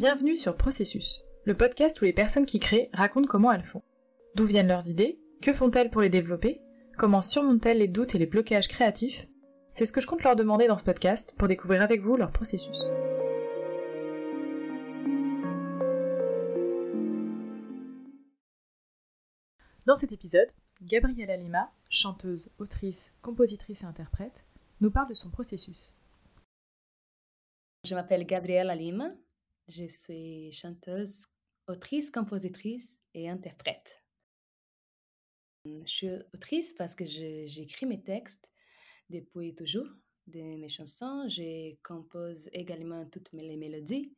Bienvenue sur Processus, le podcast où les personnes qui créent racontent comment elles font. D'où viennent leurs idées Que font-elles pour les développer Comment surmontent-elles les doutes et les blocages créatifs? C'est ce que je compte leur demander dans ce podcast pour découvrir avec vous leur processus. Dans cet épisode, Gabriella Lima, chanteuse, autrice, compositrice et interprète, nous parle de son processus. Je m'appelle Gabriella Lima, je suis chanteuse, autrice, compositrice et interprète. Je suis autrice parce que j'écris mes textes depuis toujours mes chansons. Je compose également toutes mes mélodies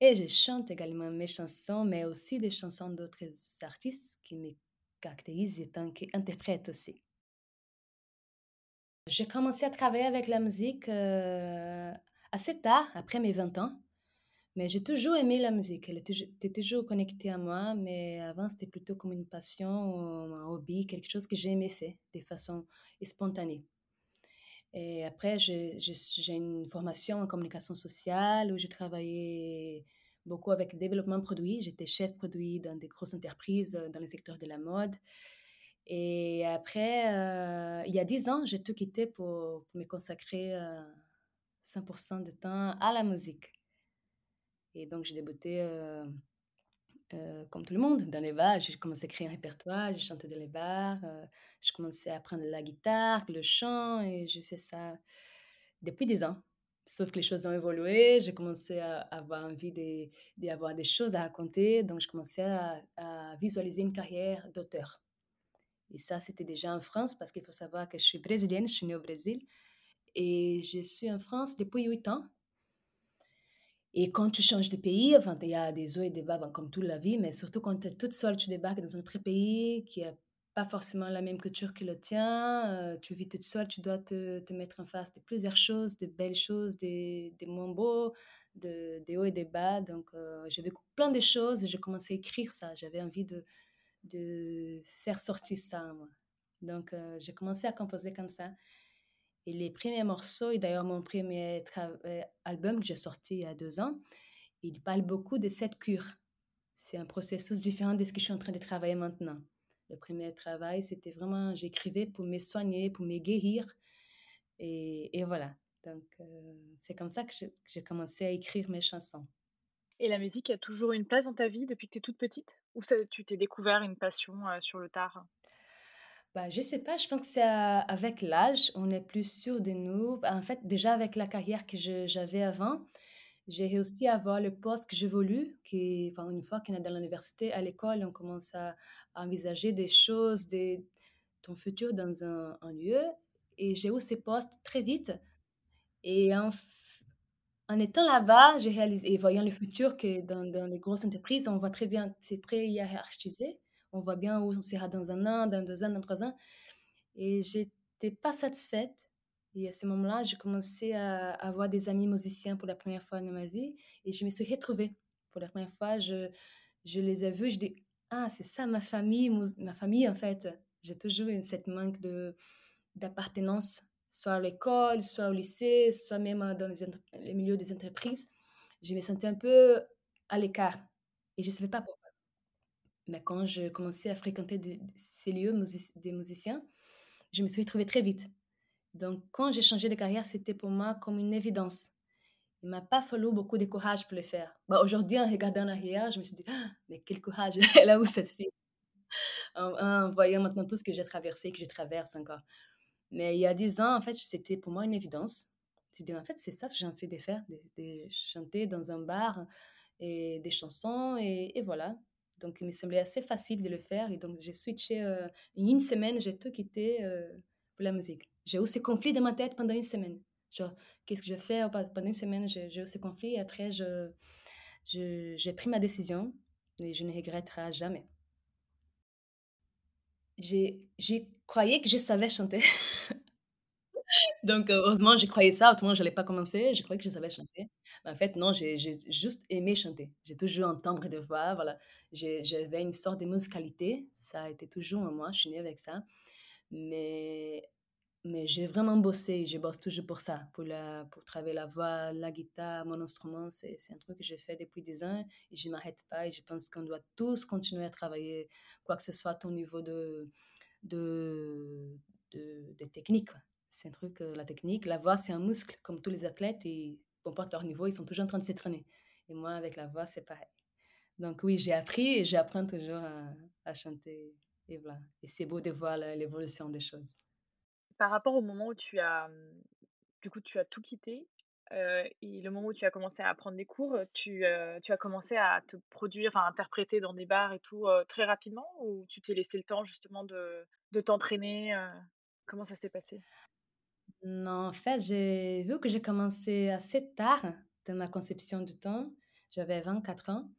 et je chante également mes chansons, mais aussi des chansons d'autres artistes qui me caractérisent en tant qu'interprète aussi. J'ai commencé à travailler avec la musique euh, assez tard, après mes 20 ans. Mais j'ai toujours aimé la musique. Elle était, toujours connectée à moi, mais avant, c'était plutôt comme une passion, un hobby, quelque chose que j'aimais faire de façon spontanée. Et après, j'ai une formation en communication sociale où j'ai travaillé beaucoup avec développement produit. J'étais chef produit dans des grosses entreprises dans le secteur de la mode. Et après, euh, il y a dix ans, j'ai tout quitté pour, me consacrer 100% de temps à la musique. Et donc, j'ai débuté euh, euh, comme tout le monde, dans les bars. J'ai commencé à créer un répertoire, j'ai chanté dans les bars, euh, j'ai commencé à apprendre la guitare, le chant, et j'ai fait ça depuis 10 ans. Sauf que les choses ont évolué, j'ai commencé à avoir envie d'avoir des choses à raconter, donc je commençais à, à visualiser une carrière d'auteur. Et ça, c'était déjà en France, parce qu'il faut savoir que je suis brésilienne, je suis née au Brésil, et je suis en France depuis 8 ans. Et quand tu changes de pays, enfin, il y a des hauts et des bas, ben, comme toute la vie, mais surtout quand tu es toute seule, tu débarques dans un autre pays qui n'a pas forcément la même culture que le tien, euh, tu vis toute seule, tu dois te, te, mettre en face de plusieurs choses, de belles choses, des, des moins beaux, de, des hauts et des bas. Donc, euh, j'ai vécu plein de choses et j'ai commencé à écrire ça. J'avais envie de, de faire sortir ça, moi. Donc, euh, j'ai commencé à composer comme ça. Et les premiers morceaux, et d'ailleurs mon premier euh, album que j'ai sorti il y a deux ans, il parle beaucoup de cette cure. C'est un processus différent de ce que je suis en train de travailler maintenant. Le premier travail, c'était vraiment, j'écrivais pour me soigner, pour me guérir. Et, voilà. Donc, euh, c'est comme ça que j'ai commencé à écrire mes chansons. Et la musique a toujours une place dans ta vie depuis que tu es toute petite? Ou ça, tu t'es découvert une passion euh, sur le tard? Bah, je sais pas, je pense que c'est avec l'âge, on est plus sûr de nous. En fait, déjà avec la carrière que j'avais avant, j'ai réussi à avoir le poste que je voulais, qui, enfin, une fois qu'on est dans l'université, à l'école, on commence à, envisager des choses, des, ton futur dans un, lieu. Et j'ai eu ces postes très vite. Et en, en étant là-bas, j'ai réalisé, et voyant le futur que dans, dans les grosses entreprises, on voit très bien, c'est très hiérarchisé on voit bien où on sera dans un an, dans deux ans, dans trois ans. Et j'étais pas satisfaite. Et à ce moment-là, j'ai commencé à avoir des amis musiciens pour la première fois dans ma vie. Et je me suis retrouvée. Pour la première fois, je, je les ai vus. Je dis, ah, c'est ça ma famille, ma famille en fait. J'ai toujours eu cette manque de, d'appartenance, soit à l'école, soit au lycée, soit même dans les, les milieux des entreprises. Je me sentais un peu à l'écart. Et je ne savais pas pourquoi mais quand je commençais à fréquenter ces lieux des musiciens, je me suis trouvée très vite. Donc, quand j'ai changé de carrière, c'était pour moi comme une évidence. Il m'a pas fallu beaucoup de courage pour le faire. Bah, Aujourd'hui, en regardant en arrière, je me suis dit, ah, mais quel courage elle a où cette fille en, voyant maintenant tout ce que j'ai traversé, que je traverse encore. Mais il y a dix ans, en fait, c'était pour moi une évidence. Je me dit, en fait, c'est ça que j'ai envie de faire, de, chanter dans un bar et des chansons, et voilà. Donc, il me semblait assez facile de le faire. Et donc, j'ai switché. Euh, une semaine, j'ai tout quitté euh, pour la musique. J'ai eu ce conflit dans ma tête pendant une semaine. Genre, qu'est-ce que je vais faire? Pendant une semaine, j'ai eu ce conflit. Et après, je, j'ai pris ma décision. Et je ne regretterai jamais. J'ai croyais que je savais chanter. Donc, heureusement, j'ai croyais ça, autrement, je n'allais pas commencer. Je croyais que je savais chanter. En fait, non, j'ai juste aimé chanter. J'ai toujours un timbre de voix, voilà. J'avais une sorte de musicalité. Ça a été toujours moi, je suis née avec ça. Mais j'ai vraiment bossé, je bosse toujours pour ça, pour, travailler la voix, la guitare, mon instrument. C'est, un truc que j'ai fait depuis 10 ans et je ne m'arrête pas. Et je pense qu'on doit tous continuer à travailler, quoi que ce soit ton niveau de, de, technique. C'est un truc, euh, la technique, la voix, c'est un muscle, comme tous les athlètes, et peu leur niveau, ils sont toujours en train de s'entraîner. Et moi, avec la voix, c'est pareil. Donc oui, j'ai appris et j'apprends toujours à, chanter. Et voilà. Et c'est beau de voir l'évolution des choses. Par rapport au moment où tu as, mmh, du coup, tu as tout quitté, et le moment où tu as commencé à prendre des cours, tu, tu as commencé à te produire, enfin, interpréter dans des bars et tout, très rapidement? Ou tu t'es laissé le temps justement de de t'entraîner, comment ça s'est passé? Non, en fait, j'ai vu que j'ai commencé assez tard dans ma conception du temps. J'avais 24 ans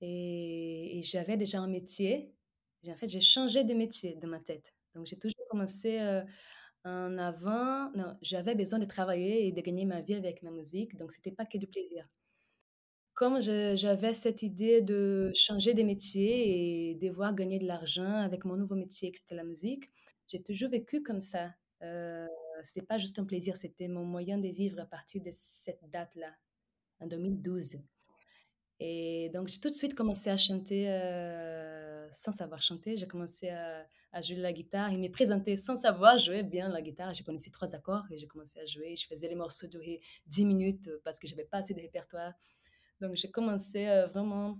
et j'avais déjà un métier. en fait, j'ai changé de métier dans ma tête. Donc j'ai toujours commencé, en avant, non, j'avais besoin de travailler et de gagner ma vie avec ma musique, donc c'était pas que du plaisir. Comme j'avais cette idée de changer de métier et devoir gagner de l'argent avec mon nouveau métier, qui c'était la musique, j'ai toujours vécu comme ça. Euh, c'était pas juste un plaisir, c'était mon moyen de vivre à partir de cette date-là, en 2012. Et donc, j'ai tout de suite commencé à chanter euh, sans savoir chanter. J'ai commencé à, à, jouer la guitare. Il m'est présenté sans savoir jouer bien la guitare. Je connaissais trois accords et j'ai commencé à jouer. Je faisais les morceaux durer 10 minutes parce que je n'avais pas assez de répertoire. Donc, j'ai commencé euh, vraiment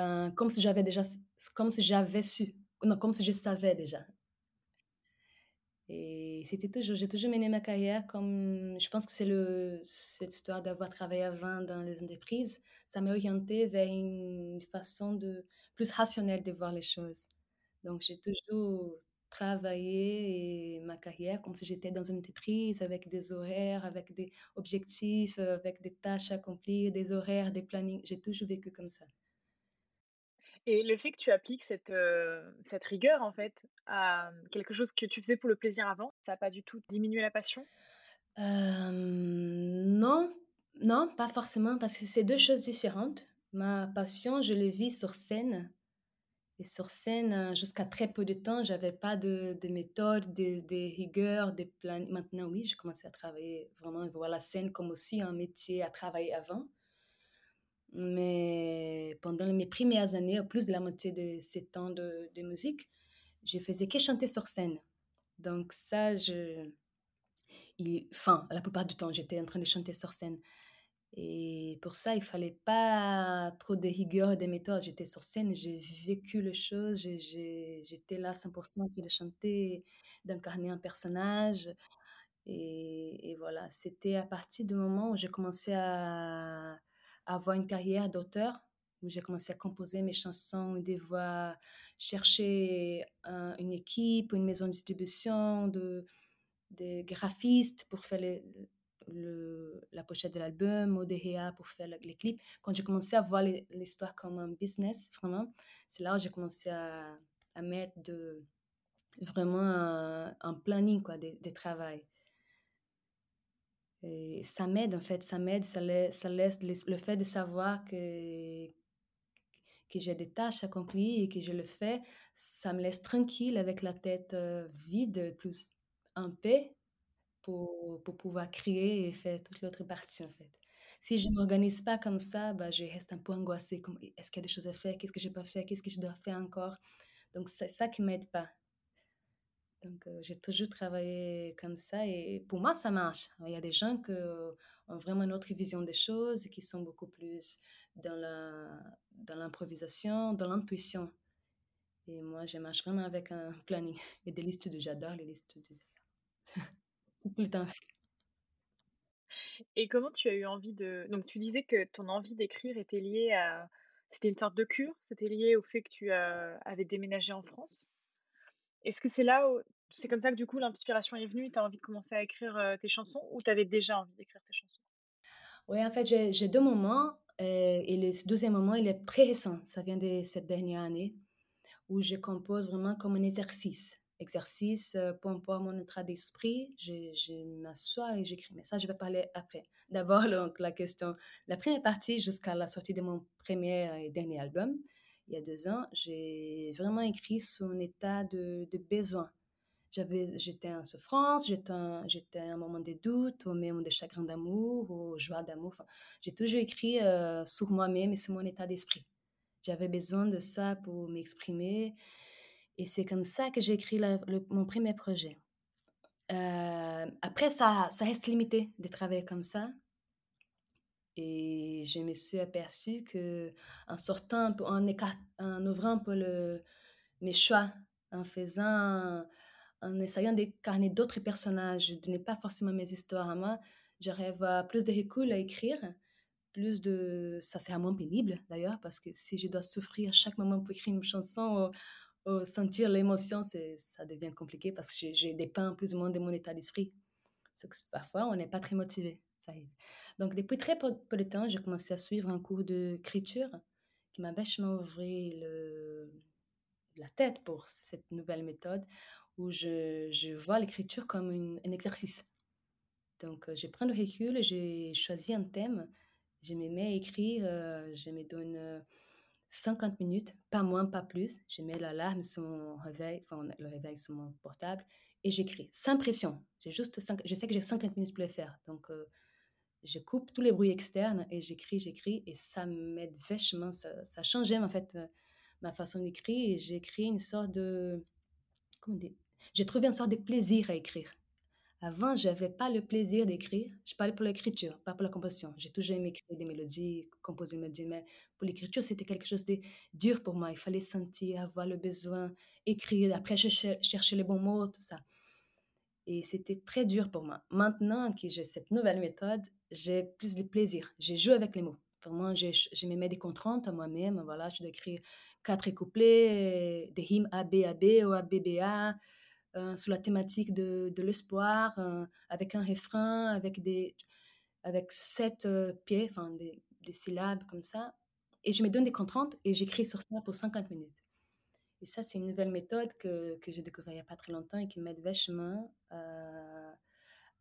euh, comme si j'avais déjà, comme si j'avais su, non, comme si je savais déjà. Et c'était toujours, j'ai toujours mené ma carrière comme, je pense que c'est le, cette histoire d'avoir travaillé avant dans les entreprises, ça m'a orienté vers une façon de, plus rationnelle de voir les choses. Donc j'ai toujours travaillé ma carrière comme si j'étais dans une entreprise avec des horaires, avec des objectifs, avec des tâches accomplies, des horaires, des plannings. J'ai toujours vécu comme ça. Et le fait que tu appliques cette, cette rigueur, en fait, à quelque chose que tu faisais pour le plaisir avant, ça n'a pas du tout diminué la passion? Non, non, pas forcément, parce que c'est deux choses différentes. Ma passion, je le vis sur scène. Et sur scène, jusqu'à très peu de temps, j'avais pas de, de méthode, de, de rigueur, de plan. Maintenant, oui, j'ai commencé à travailler vraiment, voir la scène comme aussi un métier à travailler avant. Mais pendant mes premières années, plus de la moitié de ces temps de, musique, je faisais que chanter sur scène. Donc ça, je... la plupart du temps, j'étais en train de chanter sur scène. Et pour ça, il fallait pas trop de rigueur et de méthodes. J'étais sur scène, j'ai vécu les choses, j'étais là 100% en train de chanter, d'incarner un personnage. Et voilà, c'était à partir du moment où j'ai commencé à, avoir une carrière d'auteur, où j'ai commencé à composer mes chansons, devoir chercher une équipe, une maison de distribution, de, des graphistes pour faire le, la pochette de l'album, des réa pour faire les clips. Quand j'ai commencé à voir l'histoire comme un business, vraiment, c'est là où j'ai commencé à, mettre vraiment un, planning quoi, de, de travail ça m'aide en fait, ça m'aide, ça, laisse, le fait de savoir que, que j'ai des tâches accomplies et que je le fais, ça me laisse tranquille avec la tête euh, vide, plus en paix pour, pour pouvoir créer et faire toute l'autre partie en fait. Si je ne m'organise pas comme ça, bah, je reste un peu angoissée. Est-ce qu'il y a des choses à faire? Qu'est-ce que je pas fait? Qu'est-ce que je dois faire encore? Donc, c'est ça qui m'aide pas. Donc, euh, j'ai toujours travaillé comme ça et pour moi, ça marche. Il y a des gens qui ont vraiment une autre vision des choses, qui sont beaucoup plus dans, dans l'improvisation, dans l'intuition. Et moi, je marche vraiment avec un planning et des listes de j'adore les listes de tout le temps. Et comment tu as eu envie de... Donc, tu disais que ton envie d'écrire était liée à... C'était une sorte de cure C'était lié au fait que tu avais déménagé en France Est-ce que c'est là où c'est comme ça que du coup l'inspiration est venue, tu as envie de commencer à écrire euh, tes chansons ou tu avais déjà envie d'écrire tes chansons? Oui, en fait, j'ai deux moments euh, et le deuxième moment, il est très récent, ça vient de cette dernière année où je compose vraiment comme un exercice. Exercice, euh, peu importe mon état d'esprit, je, m'assois et j'écris. Mais ça, je vais parler après. D'abord, la question, la première partie jusqu'à la sortie de mon premier et dernier album, il y a deux ans, j'ai vraiment écrit sur un état de besoin j'avais, j'étais en souffrance, j'étais un, j'étais un moment de doute, ou même des chagrins d'amour, ou joie d'amour. J'ai toujours écrit euh, sur moi-même et sur mon état d'esprit. J'avais besoin de ça pour m'exprimer. Et c'est comme ça que j'ai écrit mon premier projet. Euh, après, ça, ça reste limité de travailler comme ça. Et je me suis aperçue que en sortant, en, écart, en ouvrant un peu le, mes choix, en faisant, en essayant d'incarner d'autres personnages, de ne pas forcément mes histoires à moi, j'arrive à plus de recul à écrire, plus de... Ça, c'est moins pénible d'ailleurs, parce que si je dois souffrir à chaque moment pour écrire une chanson ou, sentir l'émotion, ça devient compliqué parce que j'ai dépeint plus ou moins de mon état d'esprit. Parfois, on n'est pas très motivé. Donc, depuis très peu, de temps, j'ai commencé à suivre un cours d'écriture qui m'a vachement ouvert la tête pour cette nouvelle méthode où je, je vois l'écriture comme un exercice. Donc, euh, je prends le recul, j'ai choisi un thème, je me mets à écrire, euh, je me donne 50 euh, minutes, pas moins, pas plus. Je mets l'alarme sur mon réveil, enfin le réveil sur mon portable et j'écris sans pression. J'ai juste je sais que j'ai 50 minutes pour le faire. Donc, je coupe tous les bruits externes et j'écris, j'écris et ça m'aide vachement. Ça, ça changé en fait ma façon d'écrire et j'écris une sorte de. Comment dire J'ai trouvé une sorte de plaisir à écrire. Avant, je n'avais pas le plaisir d'écrire. Je parlais pour l'écriture, pas pour la composition. J'ai toujours aimé écrire des mélodies, composer des mélodies, mais pour l'écriture, c'était quelque chose de dur pour moi. Il fallait sentir, avoir le besoin, écrire. Après, je cherchais les bons mots, tout ça. Et c'était très dur pour moi. Maintenant que j'ai cette nouvelle méthode, j'ai plus de plaisir. J'ai joué avec les mots. Vraiment, je, je me mets des contraintes à moi-même. Voilà, je dois écrire quatre couplets, des rimes A, B, A, B ou A, B, B, A, sur la thématique de, l'espoir, euh, avec un refrain, avec, des, avec sept euh, pieds, enfin des, syllabes comme ça. Et je me donne des contraintes et j'écris sur ça pour 50 minutes. Et ça, c'est une nouvelle méthode que, que j'ai découvert il n'y a pas très longtemps et qui m'aide vachement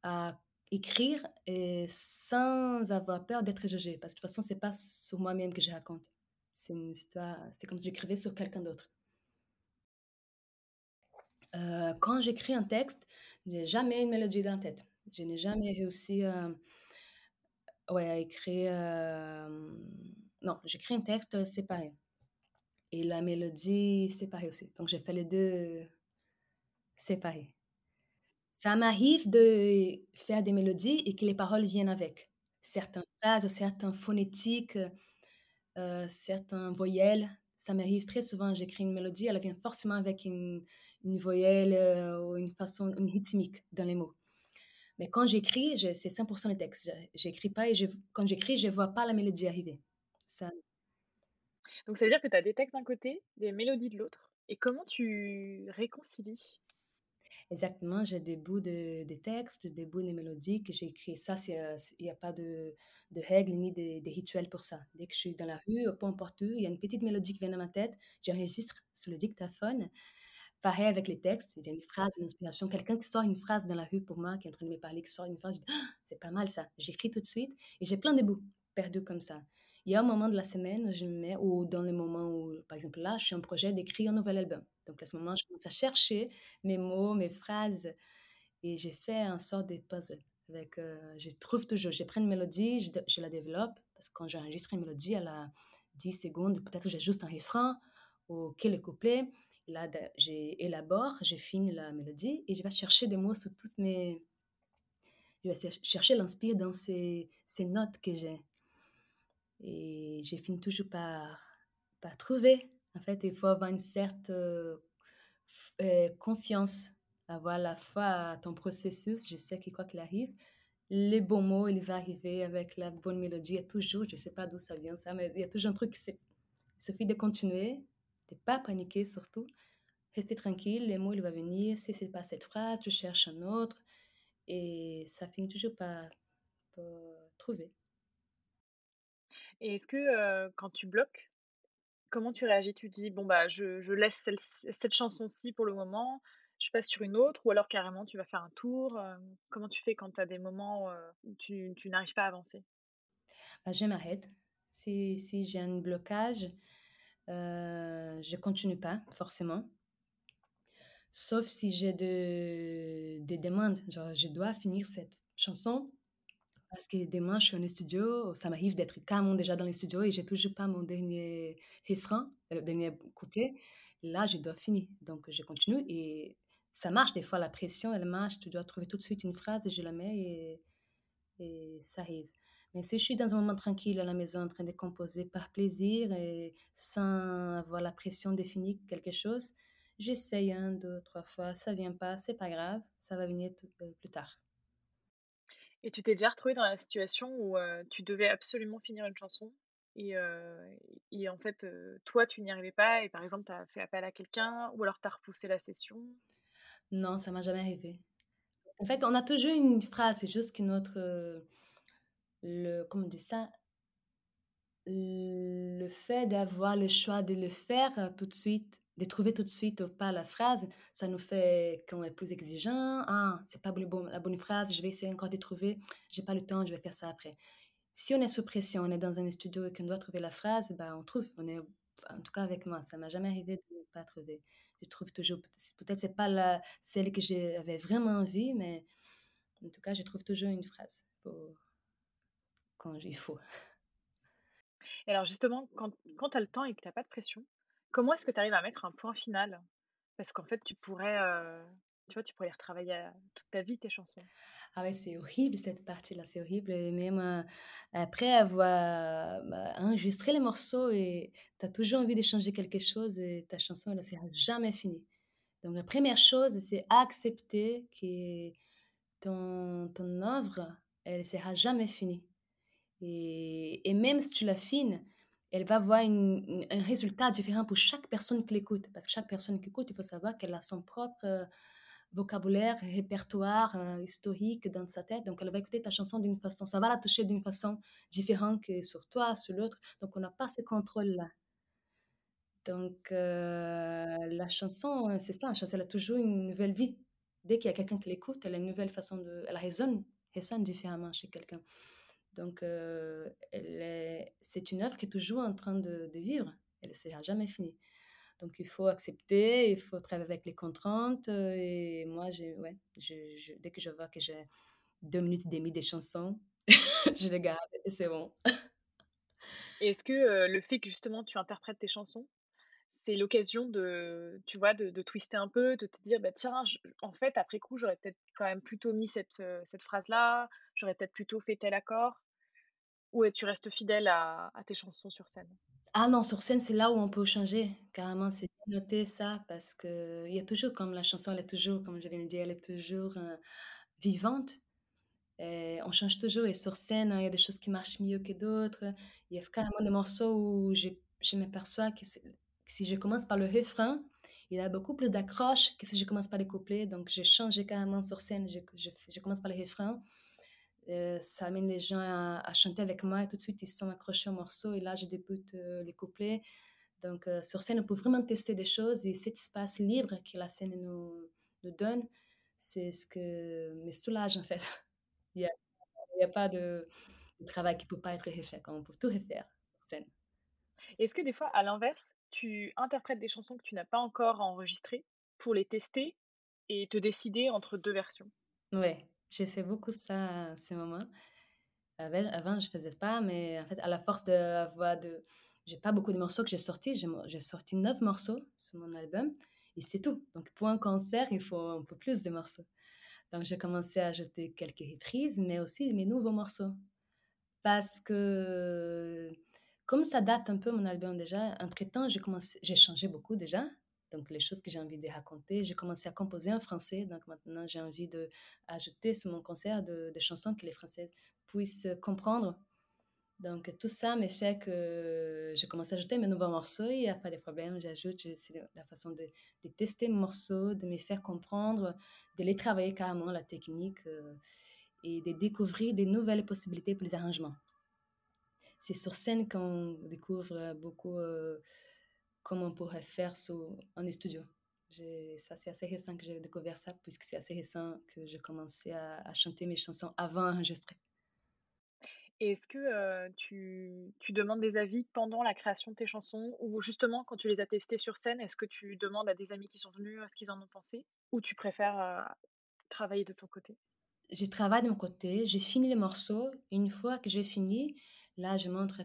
à écrire et sans avoir peur d'être jugée. Parce que de toute façon, c'est pas sur moi-même que je raconte. C'est une histoire, c'est comme si j'écrivais sur quelqu'un d'autre. Euh, quand j'écris un texte, j'ai jamais une mélodie dans la tête. Je n'ai jamais réussi euh, ouais, à écrire. Euh, non, j'écris un texte séparé. Et la mélodie séparée aussi. Donc, j'ai fait les deux séparés. Ça m'arrive de faire des mélodies et que les paroles viennent avec. Certaines phrases, certains phonétiques, euh, certains voyelles. Ça m'arrive très souvent, j'écris une mélodie, elle vient forcément avec une, une voyelle euh, ou une façon, une rythmique dans les mots. Mais quand j'écris, c'est 100% le texte. J'écris pas et je, quand j'écris, je vois pas la mélodie arriver. Ça... Donc ça veut dire que tu as des textes d'un côté, des mélodies de l'autre. Et comment tu réconcilies? Exactement, j'ai des bouts de, textes, des bouts de mélodies que j'ai écrits. Ça, euh, il n'y a pas de, de règles ni de, de, rituels pour ça. Dès que je suis dans la rue, peu importe où, il y a une petite mélodie qui vient dans ma tête, j'enregistre sur le dictaphone. Pareil avec les textes, il y a une phrase, une inspiration, quelqu'un qui sort une phrase dans la rue pour moi, qui est en train de me parler, qui sort une phrase, je dis, «Ah, c'est pas mal ça. J'écris tout de suite et j'ai plein de bouts perdus comme ça. Il y a un moment de la semaine je me mets, ou dans le moment où, par exemple, là, je suis en projet d'écrire un nouvel album. Donc, à ce moment, je commence à chercher mes mots, mes phrases, et j'ai fait un sort de puzzle. Avec, euh, je trouve toujours, je prends une mélodie, je, la développe, parce que quand j'enregistre une mélodie, elle a 10 secondes, peut-être j'ai juste un refrain ou quelques couplets. Là, j'élabore, j'ai fini la mélodie et je vais chercher des mots sur toutes mes. Je vais chercher l'inspire dans ces, ces notes que j'ai. Et j'ai fini toujours par, par trouver. En fait, il faut avoir une certaine euh, euh, confiance, avoir la foi à ton processus. Je sais que quoi qu'il arrive, les bons mots, il va arriver avec la bonne mélodie. Il y a toujours, je ne sais pas d'où ça vient ça, mais il y a toujours un truc Il suffit de continuer, pas paniquer surtout. Rester tranquille, les mots, il va venir. Si ce n'est pas cette phrase, tu cherches un autre. Et ça finit toujours par, par trouver. Et est-ce que quand tu bloques, comment tu réagis? Tu dis, bon, bah, je, je laisse cette chanson-ci pour le moment, je passe sur une autre, ou alors carrément tu vas faire un tour Comment tu fais quand tu as des moments où tu, tu n'arrives pas à avancer? Bah, Je m'arrête. Si, si j'ai un blocage, je continue pas, forcément. Sauf si j'ai de, des demandes, genre je dois finir cette chanson parce que demain je suis en studio, ça m'arrive d'être carrément déjà dans les studios et j'ai toujours pas mon dernier refrain, le dernier couplet. Là, je dois finir. Donc je continue et ça marche des fois, la pression, elle marche, tu dois trouver tout de suite une phrase et je la mets et, et ça arrive. Mais si je suis dans un moment tranquille à la maison en train de composer par plaisir et sans avoir la pression de finir quelque chose, j'essaye un, deux, trois fois, ça vient pas, c'est pas grave, ça va venir euh, plus tard. Et tu t'es déjà retrouvé dans la situation où euh, tu devais absolument finir une chanson et, euh, et en fait, toi, tu n'y arrivais pas et par exemple, tu as fait appel à quelqu'un ou alors tu as repoussé la session? Non, ça m'a jamais arrivé. En fait, on a toujours une phrase, c'est juste que notre le, comment dire ça, le fait d'avoir le choix de le faire euh, tout de suite, de trouver tout de suite ou pas la phrase, ça nous fait qu'on est plus exigeant. Ah, c'est pas la bonne phrase, je vais essayer encore de trouver. J'ai pas le temps, je vais faire ça après. Si on est sous pression, on est dans un studio et qu'on doit trouver la phrase, bah on trouve. On est, en tout cas avec moi, ça m'a jamais arrivé de ne pas trouver. Je trouve toujours, peut-être c'est pas la, celle que j'avais vraiment envie, mais en tout cas, je trouve toujours une phrase quand il faut. Et alors justement, quand, quand tu as le temps et que tu n'as pas de pression, comment est-ce que tu arrives à mettre un point final? Parce qu'en fait, tu pourrais, euh, tu vois, tu pourrais retravailler toute ta vie tes chansons. Ah ouais, c'est horrible cette partie-là, c'est horrible. Et même euh, après avoir bah, enregistré les morceaux et tu as toujours envie de changer quelque chose et ta chanson, elle ne sera jamais finie. Donc la première chose, c'est accepter que ton, ton œuvre, elle ne sera jamais finie. Et, même si tu l'affines, elle va avoir un résultat différent pour chaque personne qui l'écoute. Parce que chaque personne qui écoute, il faut savoir qu'elle a son propre euh, vocabulaire, répertoire euh, historique dans sa tête. Donc, elle va écouter ta chanson d'une façon, ça va la toucher d'une façon différente que sur toi, sur l'autre. Donc, on n'a pas ce contrôle-là. Donc, euh, la chanson, c'est ça, la chanson, elle a toujours une nouvelle vie. Dès qu'il y a quelqu'un qui l'écoute, elle a une nouvelle façon de... Elle résonne différemment chez quelqu'un. Donc, euh, c'est une œuvre qui est toujours en train de, vivre. Elle ne sera jamais finie. Donc, il faut accepter, il faut travailler avec les contraintes. Euh, et moi, je, dès que je vois que j'ai deux minutes et demie des chansons, je les garde et c'est bon. Est-ce que euh, le fait que justement tu interprètes tes chansons, c'est l'occasion de, tu vois, de, twister un peu, de te dire, bah tiens, en fait, après coup, j'aurais peut-être quand même plutôt mis cette, cette phrase-là, j'aurais peut-être plutôt fait tel accord. Ou tu restes fidèle à, tes chansons sur scène? Ah non, sur scène, c'est là où on peut changer. Carrément, c'est noter ça parce que il y a toujours, comme la chanson, elle est toujours, comme je viens de dire, elle est toujours euh, vivante. Et on change toujours. Et sur scène, il y a des choses qui marchent mieux que d'autres. Il y a carrément des morceaux où je, je m'aperçois que, si je commence par le refrain, il a beaucoup plus d'accroche que si je commence par les couplets. Donc, j'ai changé carrément sur scène. Je, je, commence par les refrains. Euh, ça amène les gens à, chanter avec moi et tout de suite ils sont accrochés au morceau et là je débute euh, les couplets. Donc euh, sur scène on peut vraiment tester des choses et cet espace libre que la scène nous, donne, c'est ce que me soulage en fait. il n'y a, pas de, travail qui ne peut pas être refait, on peut tout refaire sur scène. Est-ce que des fois à l'inverse, tu interprètes des chansons que tu n'as pas encore enregistrées pour les tester et te décider entre deux versions? Ouais, j'ai fait beaucoup ça à ce moment. Avant, je faisais pas, mais en fait, à la force de voix de. J'ai pas beaucoup de morceaux que j'ai sortis. J'ai sorti neuf morceaux sur mon album et c'est tout. Donc, pour un concert, il faut un peu plus de morceaux. Donc, j'ai commencé à ajouter quelques reprises, mais aussi mes nouveaux morceaux. Parce que, comme ça date un peu mon album déjà, entre-temps, j'ai changé beaucoup déjà. Donc, les choses que j'ai envie de raconter, j'ai commencé à composer en français. Donc, maintenant, j'ai envie d'ajouter sur mon concert des chansons que les Françaises puissent comprendre. Donc, tout ça me fait que j'ai commencé à ajouter mes nouveaux morceaux. Il n'y a pas de problème. J'ajoute, c'est la façon de, tester mes morceaux, de me faire comprendre, de les travailler carrément, la technique, euh, et de découvrir des nouvelles possibilités pour les arrangements. C'est sur scène qu'on découvre beaucoup. Euh, comment on pourrait faire en studio. Ça, c'est assez récent que j'ai découvert ça, puisque c'est assez récent que j'ai commencé à, chanter mes chansons avant d'enregistrer. Est-ce que, tu tu demandes des avis pendant la création de tes chansons ou justement quand tu les as testées sur scène, est-ce que tu demandes à des amis qui sont venus, ce qu'ils en ont pensé? Ou tu préfères, travailler de ton côté? Je travaille de mon côté, j'ai fini les morceaux. Une fois que j'ai fini, là, je montre à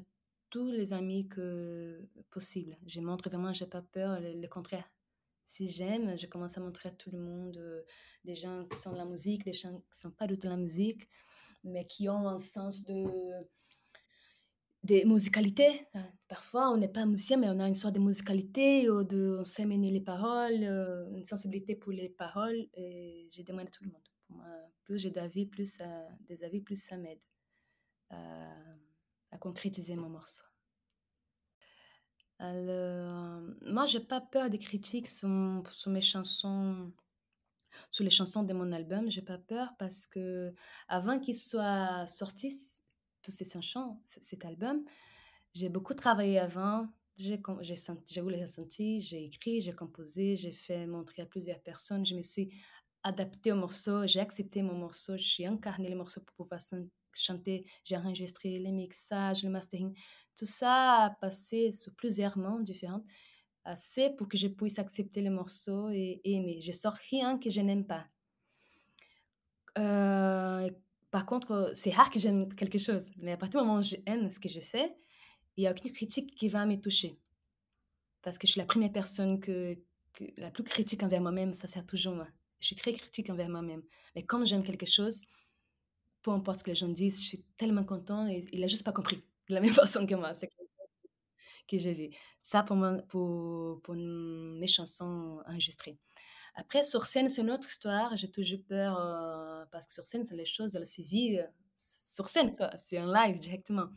tous les amis que possible. Je montre vraiment, j'ai pas peur, le, contraire. Si j'aime, je commence à montrer à tout le monde, euh, des gens qui sont de la musique, des gens qui sont pas du tout de la musique, mais qui ont un sens de des musicalités. Parfois, on n'est pas musicien, mais on a une sorte de musicalité, ou de, on sait mener les paroles, euh, une sensibilité pour les paroles, et je demande à tout le monde. Plus j'ai d'avis, plus des avis, plus ça m'aide à, concrétiser mon morceau. Alors, moi, j'ai pas peur des critiques sur, sur mes chansons, sur les chansons de mon album. J'ai pas peur parce que avant qu'il soit sorti, tous ces chansons, cet album, j'ai beaucoup travaillé avant. J'ai senti, eu les ressentis, j'ai écrit, j'ai composé, j'ai fait montrer à plusieurs personnes. Je me suis adaptée au morceau, j'ai accepté mon morceau, j'ai incarné le morceau pour pouvoir chanter. J'ai enregistré les mixages, le mastering. Tout ça a passé sur plusieurs mondes différents, assez pour que je puisse accepter le morceau et aimer. Je sors rien que je n'aime pas. Euh, par contre, c'est rare que j'aime quelque chose, mais à partir du moment où j'aime ce que je fais, il n'y a aucune critique qui va me toucher. Parce que je suis la première personne que, que la plus critique envers moi-même, ça sert toujours moi. Je suis très critique envers moi-même. Mais quand j'aime quelque chose, peu importe ce que les gens disent, je suis tellement content et il a juste pas compris de la même façon que moi. C'est que je vis. Ça pour, moi, pour mes chansons enregistrées. Après, sur scène, c'est une autre histoire. J'ai toujours peur euh, parce que sur scène, c'est les choses, elles se vivent euh, sur scène, quoi. C'est en live directement.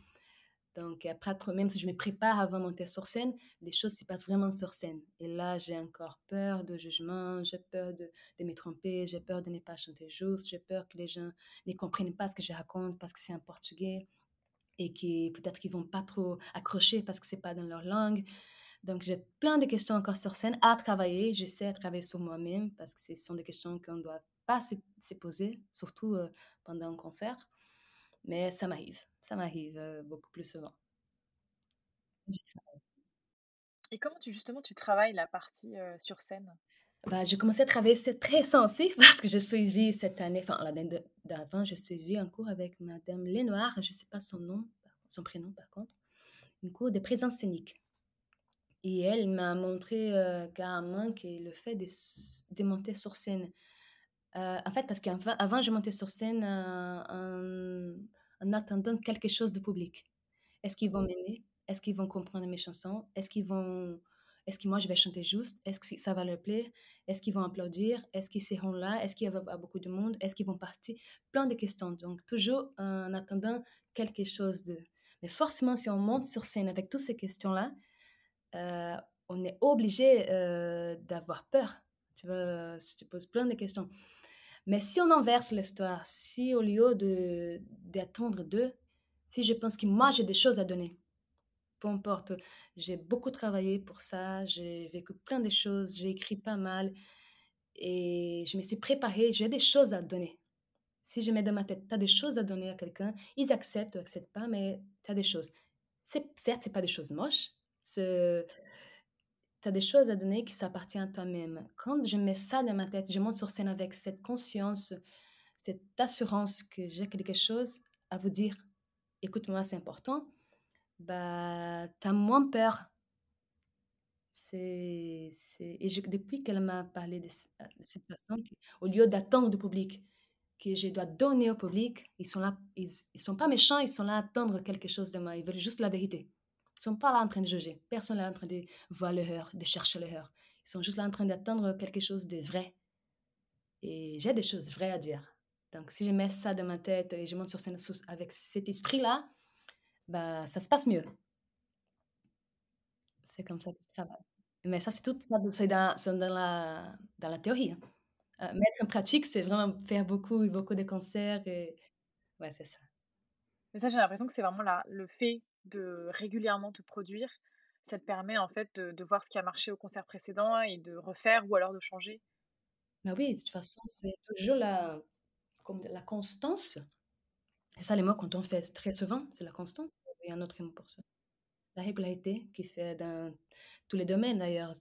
Donc, après, même si je me prépare avant de monter sur scène, les choses se passent vraiment sur scène. Et là, j'ai encore peur de jugement, j'ai peur de, de me tromper, j'ai peur de ne pas chanter juste, j'ai peur que les gens ne comprennent pas ce que je raconte parce que c'est en portugais et qui peut-être qu'ils vont pas trop accrocher parce que c'est pas dans leur langue. Donc, j'ai plein de questions encore sur scène à travailler. J'essaie de travailler sur moi-même parce que ce sont des questions qu'on ne doit pas se, se poser, surtout euh, pendant un concert. Mais ça m'arrive, ça m'arrive euh, beaucoup plus souvent. Du travail. Et comment tu justement tu travailles la partie, sur scène? Bah, j'ai commencé à travailler, c'est très sensible parce que je suivi cette année, enfin l'année d'avant, je suivi un cours avec Madame Lenoir, je ne sais pas son nom, son prénom par contre, un cours de présence scénique. Et elle m'a montré euh, carrément que le fait de monter sur scène, euh, en fait, parce qu'avant, avant, je montais sur scène euh, en, en attendant quelque chose de public. Est-ce qu'ils vont m'aimer? Est-ce qu'ils vont comprendre mes chansons? Est-ce qu'ils vont... Est-ce que moi je vais chanter juste? Est-ce que ça va leur plaire? Est-ce qu'ils vont applaudir? Est-ce qu'ils seront là? Est-ce qu'il y aura beaucoup de monde? Est-ce qu'ils vont partir? Plein de questions. Donc toujours en attendant quelque chose de... Mais forcément, si on monte sur scène avec toutes ces questions-là, euh, on est obligé d'avoir peur. Tu vois, je te pose plein de questions. Mais si on inverse l'histoire, si au lieu de d'attendre d'eux, si je pense que moi j'ai des choses à donner, peu importe, j'ai beaucoup travaillé pour ça, j'ai vécu plein de choses, j'ai écrit pas mal et je me suis préparée, j'ai des choses à donner. Si je mets dans ma tête, tu as des choses à donner à quelqu'un, ils acceptent ou acceptent pas, mais tu as des choses. Certes, c'est pas des choses moches, c'est, tu as des choses à donner qui s'appartiennent à toi-même. Quand je mets ça dans ma tête, je monte sur scène avec cette conscience, cette assurance que j'ai quelque chose à vous dire. Écoute-moi, c'est important. Bah, tu as moins peur. Et depuis qu'elle m'a parlé de, de cette façon, au lieu d'attendre du public, que je dois donner au public, ils sont ils sont pas méchants, ils sont là à attendre quelque chose de moi, ils veulent juste la vérité. Ils sont pas là en train de juger, personne n'est en train de voir l'erreur, de chercher l'erreur. Ils sont juste là en train d'attendre quelque chose de vrai. Et j'ai des choses vraies à dire. Donc si je mets ça dans ma tête et je monte sur scène avec cet esprit-là, bah, ça se passe mieux. C'est comme ça que je travaille. Mais ça, c'est tout ça, c'est dans, c'est dans la, dans la théorie. hein. Euh, mettre en pratique, c'est vraiment faire beaucoup, beaucoup de concerts et ouais, c'est ça. Mais ça, j'ai l'impression que c'est vraiment la le fait de régulièrement te produire, ça te permet en fait de voir ce qui a marché au concert précédent et de refaire ou alors de changer. Bah oui, de toute façon, c'est toujours la, comme la constance C'est ça les mots quand on fait très souvent, c'est la constance. Il y a un autre mot pour ça. La régularité qui fait dans tous les domaines d'ailleurs,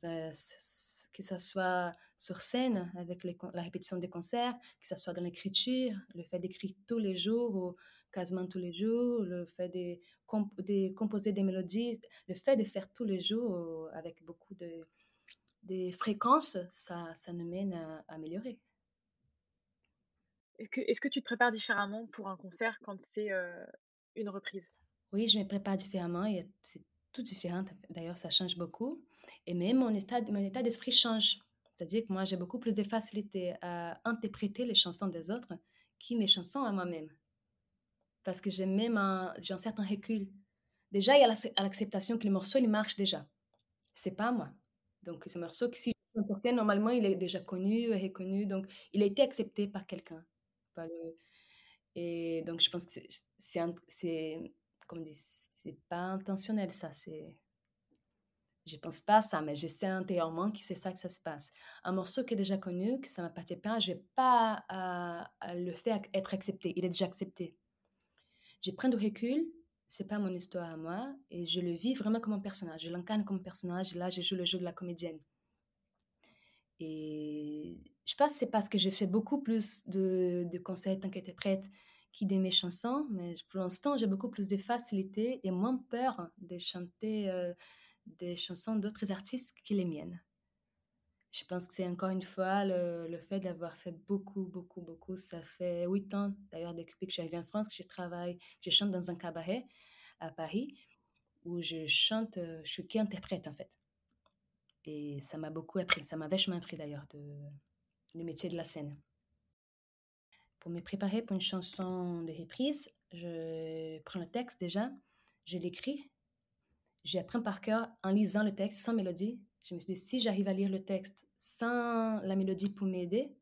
que ce soit sur scène avec la répétition des concerts, que ce soit dans l'écriture, le fait d'écrire tous les jours ou quasiment tous les jours, le fait de, composer des mélodies, le fait de faire tous les jours avec beaucoup de, de fréquences, ça, ça nous mène à, améliorer. Est-ce que, tu te prépares différemment pour un concert quand c'est euh, une reprise? Oui, je me prépare différemment. C'est tout différent. D'ailleurs, ça change beaucoup. Et même mon état, mon état d'esprit change. C'est-à-dire que moi, j'ai beaucoup plus de facilité à interpréter les chansons des autres que mes chansons à moi-même. Parce que j'ai même un, j'ai un certain recul. Déjà, il y a l'acceptation que le morceau, il marche déjà. C'est pas moi. Donc, ce morceau, si je sur scène, normalement, il est déjà connu, reconnu. Donc, il a été accepté par quelqu'un. Et donc, je pense que c'est, c'est, comment dire, c'est pas intentionnel, ça. C'est, je pense pas à ça, mais je sais intérieurement que c'est ça que ça se passe. Un morceau qui est déjà connu, que ça m'appartient pas, je n'ai pas le faire être accepté. Il est déjà accepté. Je prends du recul, c'est pas mon histoire à moi, et je le vis vraiment comme un personnage. Je l'incarne comme un personnage, et là, je joue le jeu de la comédienne. Et je pense que c'est parce que j'ai fait beaucoup plus de, de concerts tant prête qui de mes chansons, mais pour l'instant, j'ai beaucoup plus de facilité et moins peur de chanter euh, des chansons d'autres artistes que les miennes. Je pense que c'est encore une fois le, le fait d'avoir fait beaucoup, beaucoup, beaucoup. Ça fait huit ans, d'ailleurs, depuis que je suis en France, que je travaille, je chante dans un cabaret à Paris, où je chante, euh, je suis qui interprète en fait. Et ça m'a beaucoup appris, ça m'a vachement appris d'ailleurs de, du métier de la scène. Pour me préparer pour une chanson de reprise, je prends le texte déjà, je l'écris, j'apprends par cœur en lisant le texte sans mélodie. Je me suis dit, si j'arrive à lire le texte sans la mélodie pour m'aider,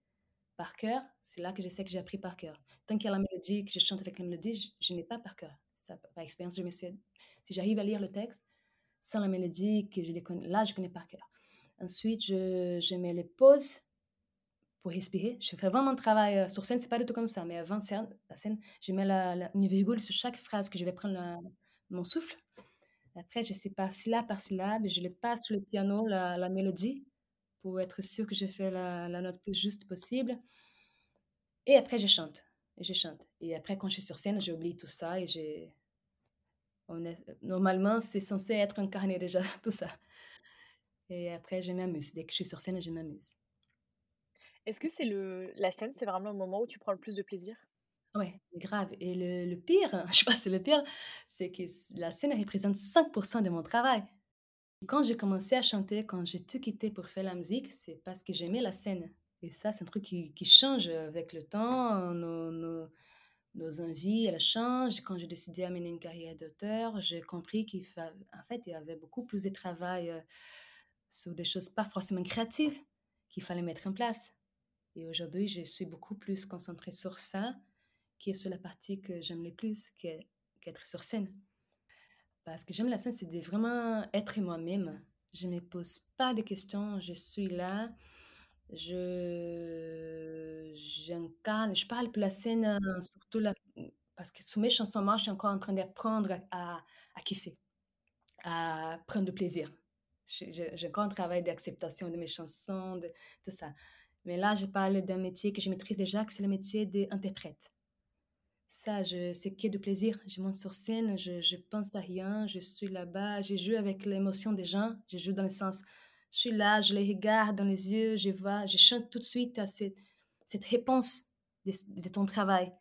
par cœur, c'est là que je sais que j'ai appris par cœur. Tant qu'il y a la mélodie, que je chante avec la mélodie, je, n'ai pas par cœur. Ça, par expérience, je me suis si j'arrive à lire le texte sans la mélodie, que je les connais, là, je connais par cœur. Ensuite, je, je mets les pauses pour respirer. Je fais vraiment mon travail euh, sur scène, c'est pas du tout comme ça, mais avant la scène, je mets la, une virgule sur chaque phrase que je vais prendre mon souffle. Après, je sais par syllabe par syllabe, je le passe sur le piano, la, la mélodie, pour être sûr que je fais la, la note plus juste possible. Et après, je chante. Et je chante. Et après, quand je suis sur scène, j'oublie tout ça et j'ai... Normalement, c'est censé être incarné déjà, tout ça. Et après, je m'amuse. Dès que je suis sur scène, je m'amuse. Est-ce que c'est le la scène, c'est vraiment le moment où tu prends le plus de plaisir? Ouais, grave. Et le, le pire, je sais pas si c'est le pire, c'est que la scène représente 5% de mon travail. Quand j'ai commencé à chanter, quand j'ai tout quitté pour faire la musique, c'est parce que j'aimais la scène. Et ça, c'est un truc qui, qui, change avec le temps. Nos, nos, nos envies, elles changent. Quand j'ai décidé à mener une carrière d'auteur, j'ai compris qu'il en fait, il y avait beaucoup plus de travail euh, sur des choses pas forcément créatives qu'il fallait mettre en place. Et aujourd'hui, je suis beaucoup plus concentrée sur ça, qui est sur la partie que j'aime le plus, qui est qu'être sur scène. Parce que j'aime la scène, c'est de vraiment être moi-même. Je ne me pose pas de questions, je suis là, je j'incarne, je parle pour la scène, euh, surtout la, parce que sous mes chansons, moi, je suis encore en train d'apprendre à, à kiffer, à prendre du plaisir. J'ai encore un travail d'acceptation de mes chansons, de tout ça. Mais là, je parle d'un métier que je maîtrise déjà, que c'est le métier d'interprète. Ça, c'est qui du plaisir. Je monte sur scène, je, je pense à rien, je suis là-bas, je joue avec l'émotion des gens, je joue dans le sens, je suis là, je les regarde dans les yeux, je vois, je chante tout de suite à cette, cette réponse de, ton travail.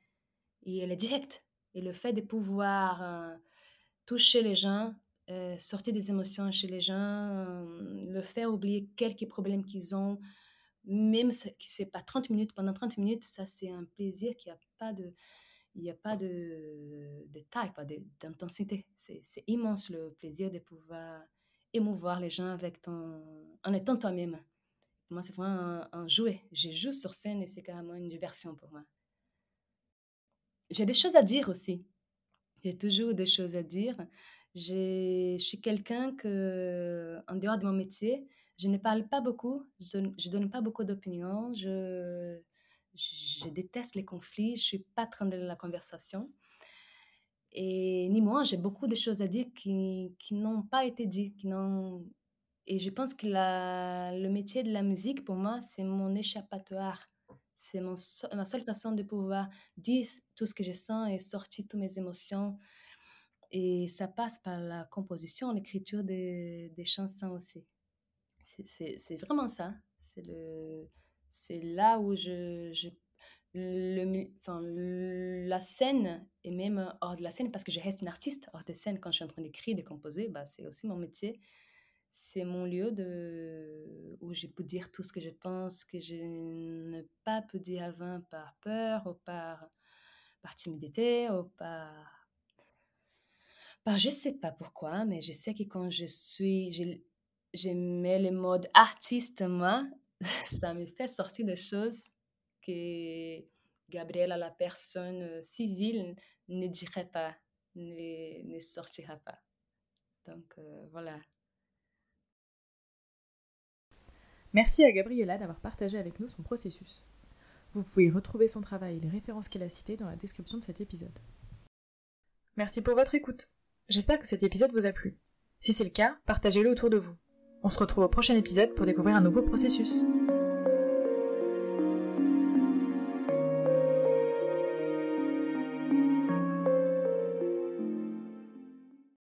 Et elle est directe. Et le fait de pouvoir euh, toucher les gens, euh, sortir des émotions chez les gens, euh, le faire oublier quelques problèmes qu'ils ont, même si c'est pas 30 minutes, pendant 30 minutes, ça c'est un plaisir qui a pas de, il n'y a pas de, de taille, pas d'intensité. C'est immense le plaisir de pouvoir émouvoir les gens avec ton, en étant toi-même. Moi, c'est vraiment un, jouet. Je joue sur scène et c'est carrément une diversion pour moi. J'ai des choses à dire aussi. J'ai toujours des choses à dire. Je suis quelqu'un que, en dehors de mon métier, je ne parle pas beaucoup, je ne donne pas beaucoup d'opinions, je, je déteste les conflits, je suis pas train de la conversation. Et ni moi, j'ai beaucoup de choses à dire qui, qui n'ont pas été dites. Qui. Et je pense que le métier de la musique, pour moi, c'est mon échappatoire. C'est mon, ma seule façon de pouvoir dire tout ce que je sens et sortir toutes mes émotions. Et ça passe par la composition, l'écriture des, des chansons aussi. C'est vraiment ça. C'est le, c'est là où je, je le, enfin, la scène et même hors de la scène, parce que je reste une artiste hors de scène quand je suis en train d'écrire, de composer, bah, c'est aussi mon métier. C'est mon lieu de, où je peux dire tout ce que je pense, que je n'ai pas pu dire avant par peur ou par, par timidité ou par... par je sais pas pourquoi, mais je sais que quand je suis... Je mets le mode artiste, moi, ça me fait sortir des choses que Gabrielle, la personne euh, civile, ne dirait pas, ne, ne sortira pas. Donc euh, voilà. Merci à Gabriella d'avoir partagé avec nous son processus. Vous pouvez retrouver son travail et les références qu'elle a citées dans la description de cet épisode. Merci pour votre écoute. J'espère que cet épisode vous a plu. Si c'est le cas, partagez-le autour de vous. On se retrouve au prochain épisode pour découvrir un nouveau processus.